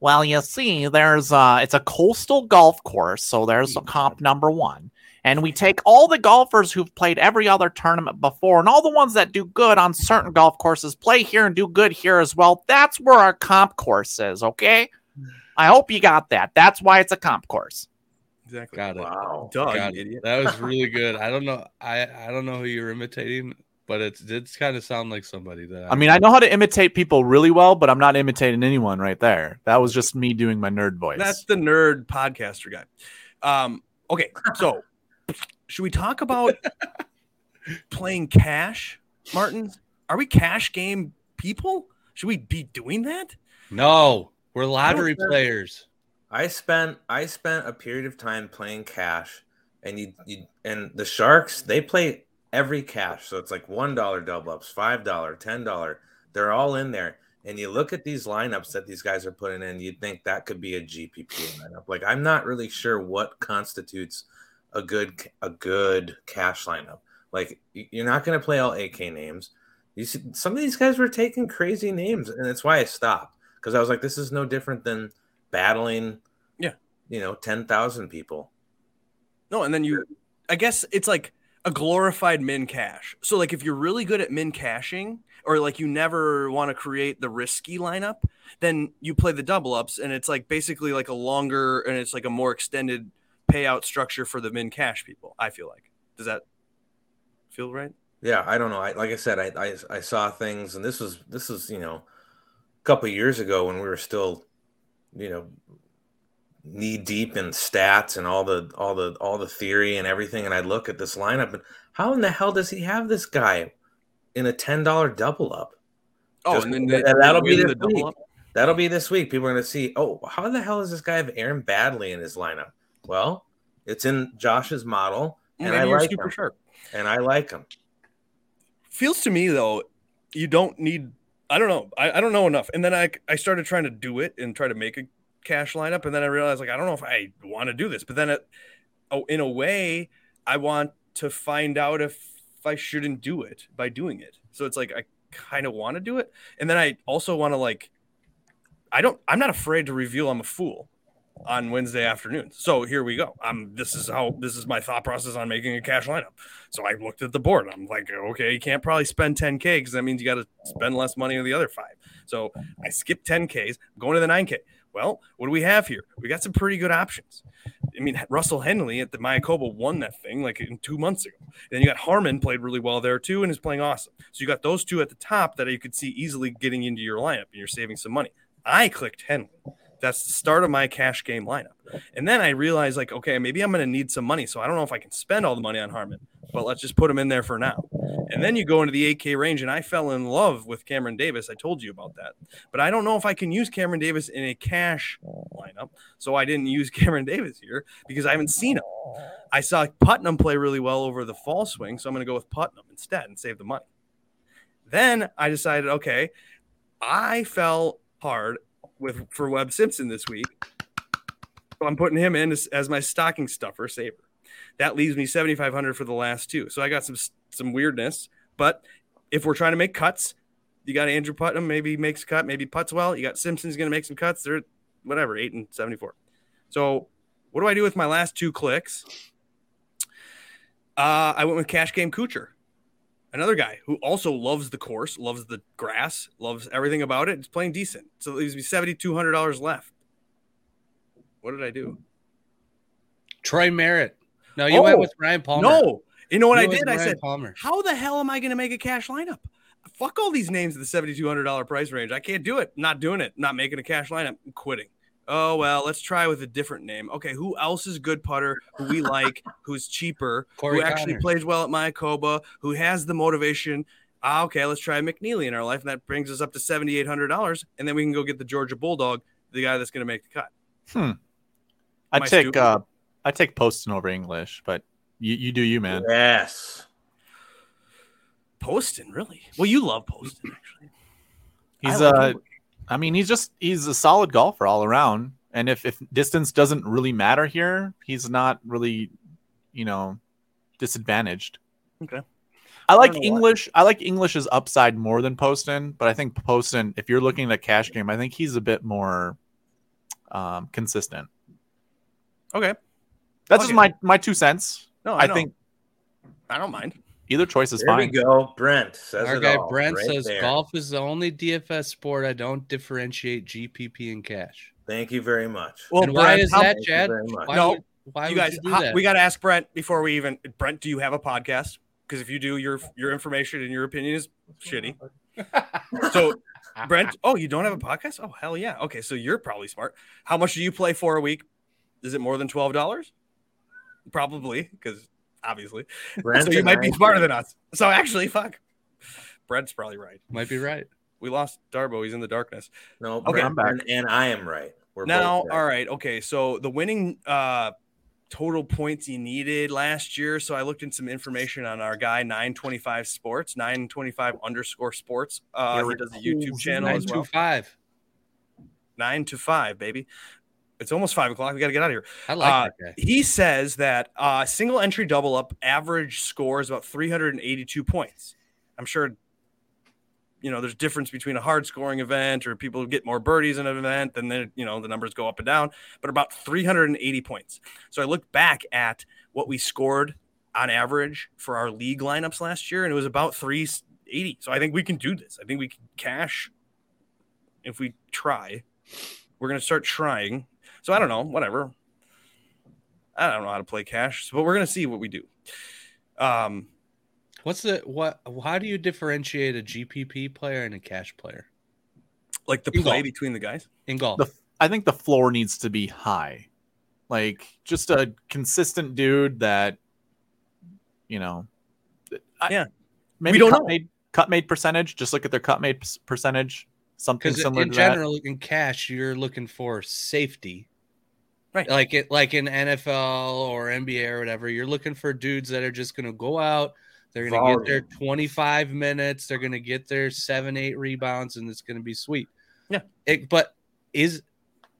Well, you see, there's uh it's a coastal golf course, so there's comp number one. And we take all the golfers who've played every other tournament before, and all the ones that do good on certain golf courses play here and do good here as well. That's where our comp course is, okay? I hope you got that. That's why it's a comp course.
Exactly?
Got it.
wow.
Duh,
Got it.
idiot.
That was really good. I don't know. I I don't know who you're imitating, but it did kind of sound like somebody that
I mean, I know how to imitate people really well, but I'm not imitating anyone right there. That was just me doing my nerd voice.
That's the nerd podcaster guy. Um, okay, so should we talk about playing cash, Martins? Are we cash game people? Should we be doing that?
No, we're lottery
think-
players.
I spent I spent a period of time playing cash, and you, you and the sharks they play every cash, so it's like one dollar double ups, five dollar, ten dollar. They're all in there, and you look at these lineups that these guys are putting in, you'd think that could be a GPP lineup. Like I'm not really sure what constitutes a good a good cash lineup. Like you're not going to play all AK names. You see, some of these guys were taking crazy names, and that's why I stopped because I was like, this is no different than battling
Yeah.
you know 10,000 people
No, and then you, I guess it's like a glorified min cash. So like if you're really good at min cashing, or like you never want to create the risky lineup, then you play the double ups, and it's like basically like a longer and it's like a more extended payout structure for the min cash people. I feel like. Does that feel right?
yeah i don't know I, like i said I, I i saw things and this was this was you know a couple of years ago when we were still you know knee deep in stats and all the all the all the theory and everything and i look at this lineup and how in the hell does he have this guy in a $10 double up
Oh,
Just-
and then
and
they,
that'll
they
be this
the double
week.
up.
That'll be this week. People are going to see, oh, how the hell does this guy have Aaron Baddeley in his lineup? Well, it's in Josh's model, and
Maybe
I like him.
sharp.
And I like him.
feels to me though you don't need i don't know. I, I don't know enough. And then I, I started trying to do it and try to make a cash lineup. And then i realized like i don't know if i want to do this. But then it, oh in a way i want to find out if i shouldn't do it by doing it. So it's like i kind of want to do it. And then i also want to like i don't i'm not afraid to reveal i'm a fool on Wednesday afternoon. So here we go. I'm this is how this is my thought process on making a cash lineup. So I looked at the board. I'm like, okay, you can't probably spend 10k because that means you got to spend less money on the other five. So I skipped 10ks, I'm going to the 9k. Well, what do we have here? We got some pretty good options. I mean, Russell Henley at the Mayakoba won that thing like in two months ago. then you got Harman played really well there too and is playing awesome. So you got those two at the top that you could see easily getting into your lineup and you're saving some money. I clicked Henley. That's the start of my cash game lineup. And then I realized, like, okay, maybe I'm going to need some money. So I don't know if I can spend all the money on Harman, but let's just put him in there for now. And then you go into the 8K range, and I fell in love with Cameron Davis. I told you about that. But I don't know if I can use Cameron Davis in a cash lineup. So I didn't use Cameron Davis here because I haven't seen him. I saw Putnam play really well over the fall swing. So I'm going to go with Putnam instead and save the money. Then I decided, okay, I fell hard with for Webb Simpson this week. So I'm putting him in as, as my stocking stuffer saver. That leaves me 7,500 for the last two. So I got some some weirdness. But if we're trying to make cuts, you got Andrew Putnam, maybe makes a cut, maybe puts well. You got Simpson's going to make some cuts. They're whatever, eight and 74. So what do I do with my last two clicks? Uh, I went with Cash Game Kucher, another guy who also loves the course, loves the grass, loves everything about it. It's playing decent. So it leaves me $7,200 left. What did I do?
Troy Merritt. No, you
Oh,
went with Ryan Palmer.
No. You know what
You
I did? I said,
Palmer.
how the hell am I going to make a cash lineup? Fuck all these names at the $7,200 price range. I can't do it. Not doing it. Not making a cash lineup. I'm quitting. Oh, well, let's try with a different name. Okay, who else is good putter who we like, who's cheaper,
Corey
who actually
Conners.
plays well at Mayakoba, who has the motivation? Ah, okay, let's try McNealy in our life. And that brings us up to $7,800. And then we can go get the Georgia Bulldog, the guy that's going to make the cut. Am I
I take
stupid?
uh, I take Poston over English, but you, you do you, man.
Yes.
Poston, really? Well, you love Poston, actually.
He's
I like
uh,
him.
I mean, he's just he's a solid golfer all around. And if if distance doesn't really matter here, he's not really, you know, disadvantaged.
Okay.
I like
why.
English. I like English's upside more than Poston, but I think Poston, if you're looking at a cash game, I think he's a bit more um, consistent.
Okay.
That's
Okay.
just my my two cents.
No,
I,
know.
think
I don't mind.
Either choice is
There
fine.
we go. Brent says
Our
it
guy
all
Brent
right
says
there.
golf is the only DFS sport I don't differentiate GPP and cash.
Thank you very much.
Well,
and why
Brent,
is
how-
that, Chad?
much.
Why
No,
would, why
you
would
guys,
you do
how-
that?
we got to ask Brent before we even. Brent, do you have a podcast? Because if you do, your your information and your opinion is shitty. So, Brent, oh, you don't have a podcast? Oh, hell yeah. Okay, so you're probably smart. How much do you play for a week? Is it more than twelve dollars? Probably, because obviously.
Brent
so you
and
might be
I-
smarter than us. So actually, fuck. Brent's probably right.
Might be right.
We lost Darbo. He's in the darkness.
No,
Okay,
Brent
I'm back.
and, and I am right. We're
now
both right.
all right okay so the winning uh total points he needed last year so i looked in some information on our guy 925 sports 925 underscore sports uh
Yeah,
he does a youtube channel
Nine
as
two
well
five.
nine to five baby it's almost five o'clock. We gotta get out of here.
I like
Uh,
that guy.
he says that uh single entry double up average score is about 382 points. I'm sure you know there's difference between a hard scoring event or people get more birdies in an event and then you know the numbers go up and down but about 380 points. So i looked back at what we scored on average for our league lineups last year and it was about 380 so i think we can do this. I think we can cash. If we try we're going to start trying so i don't know whatever i don't know how to play cash but we're going to see what we do um
What's the what? How do you differentiate a GPP player and a cash player
like the
In
play
golf.
between the guys
in golf?
The, I think the floor needs to be high, like just a consistent dude that, you know, I-
Yeah.
Maybe
don't
Con-
know.
Maybe, cut made percentage. Just look at their cut made percentage. Something similar
in
to
general, in cash, you're looking for safety.
Right.
Like it like in NFL or NBA or whatever, you're looking for dudes that are just gonna go out, they're gonna get their 25 minutes, they're gonna get their seven, eight rebounds, and it's gonna be sweet.
Yeah.
It, but is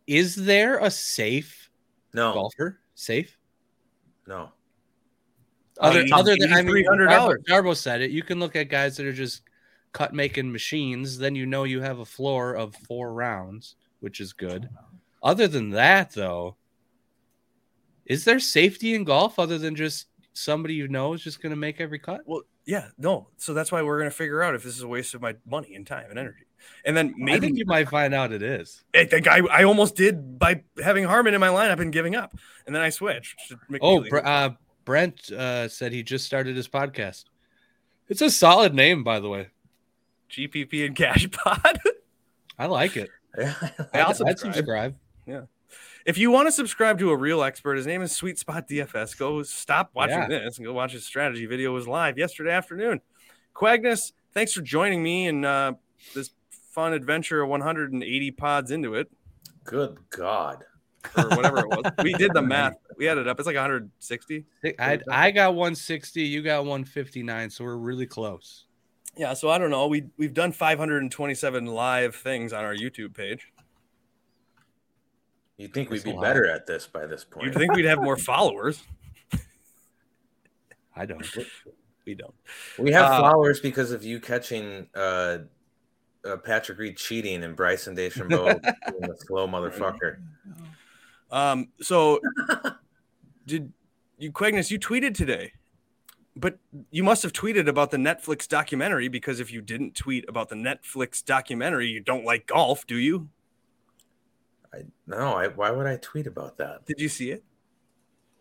is there a safe
No,
golfer? Safe?
no.
Other,
Eighty-
other than I mean,
$300.
Darbo, Darbo said it. You can look at guys that are just cut making machines. Then you know you have a floor of four rounds, which is good. Other than that, though, is there safety in golf other than just somebody you know is just going to make every cut?
Well, yeah, no. So that's why we're gonna figure out if this is a waste of my money and time and energy. And then
I
maybe
think you might find out it is.
I think I, I almost did by having Harman in my lineup and giving up, and then I switched.
Oh, McNealy. Uh, Brent uh, said he just started his podcast. It's a solid name, by the way.
GPP and Cash Pod.
I like it.
Yeah,
I'll
I'd, I'd
subscribe.
subscribe.
If you want to subscribe to a real expert, his name is Sweet Spot DFS. Go stop watching
Yeah.
this and go watch his strategy video. It was live yesterday afternoon. Quagnus, thanks for joining me in uh, this fun adventure. 180 pods into it,
Good God.
or whatever it was. We did the math. We added up. It's like 160.
I, I got 160, you got 159, so we're really close.
Yeah. So I don't know. We we've done 527 live things on our YouTube page.
You'd think we'd be better at this by this point.
You'd think we'd have more followers.
I don't.
We don't.
we have
Uh,
followers because of you catching uh, uh, Patrick Reed cheating and Bryson DeChambeau being the slow motherfucker.
Um, so did you Quagnus, you tweeted today, but you must have tweeted about the Netflix documentary because if you didn't tweet about the Netflix documentary, you don't like golf, do you?
I, no, I, why would I tweet about that?
Did you see it?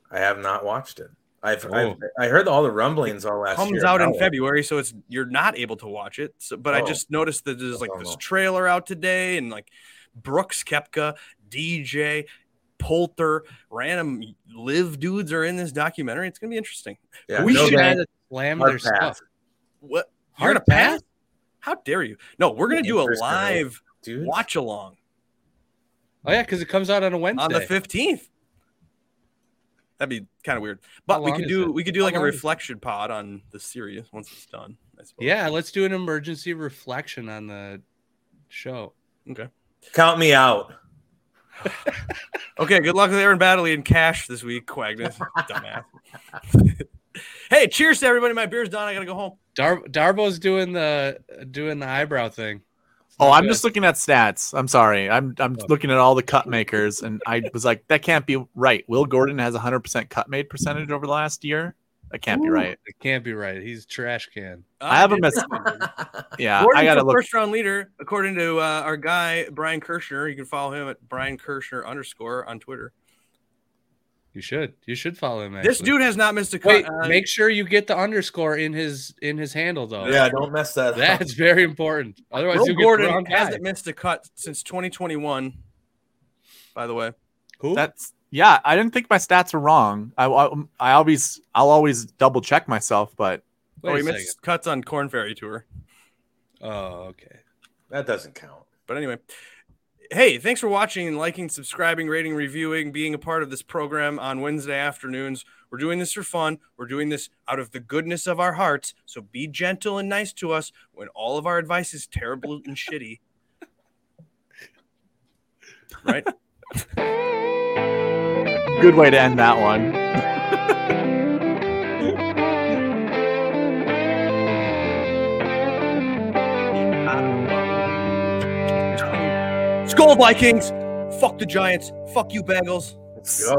I have not watched it. I've,
Oh.
I've I heard all the rumblings all last year.
It Comes
year.
out in
it.
February, so it's you're not able to watch it. So, but I
Oh.
just noticed that there's like this
no.
trailer out today, and like Brooks Koepka, DJ, Poulter, random live dudes are in this documentary. It's gonna be interesting.
Yeah,
we
no
should
bank,
have slammed
hard
their
pass.
stuff.
What you're
Hard
gonna pass?
pass?
How dare you? No, we're gonna do a live
dude.
watch along
Oh yeah, because it comes out on a Wednesday.
on the fifteenth. That'd be kind of weird, but we
long
could do
it?
we could do
How
like a
long is
reflection pod on the series once it's done. I suppose.
yeah, let's do an emergency reflection on the show. Okay.
Count me out.
Okay. Good luck with Aaron Baddeley and Cash this week, Quagnus. Dumbass. hey, cheers to everybody. My beer's done. I gotta go home.
Dar- Darbo's doing the doing the eyebrow thing. It's
Oh,
not
I'm
good.
just looking at stats. I'm sorry. I'm I'm
Oh.
looking at all the cut makers, and I was like, that can't be right. Will Gordon has 100% cut made percentage over the last year. That can't be right.
It can't be right. He's trash can.
I have him
did-
as yeah.
Gordon's
I gotta look.
first round leader according to uh, our guy Brian Kirshner. You can follow him at Brian Kirshner underscore on Twitter.
You should. You should follow him.
This dude has not missed a cut.
Wait,
uh,
make sure you get the underscore in his in his handle though.
yeah, don't mess that. up.
That's very important. Otherwise,
Will
you'll get the wrong
Gordon
guy.
hasn't missed a cut since 2021. By the way,
Who?
That's yeah. I didn't think my stats were wrong. I I, I always I'll always double check myself, but
Wait
oh, he missed cuts on Korn Ferry Tour.
Oh, okay.
That doesn't count.
But anyway, hey, thanks for watching, liking, subscribing, rating, reviewing, being a part of this program on Wednesday afternoons. We're doing this for fun. We're doing this out of the goodness of our hearts. So be gentle and nice to us when all of our advice is terrible and shitty. Right?
good way to end that one.
Skull Vikings. Fuck the Giants. Fuck you, Bengals.
Let's go.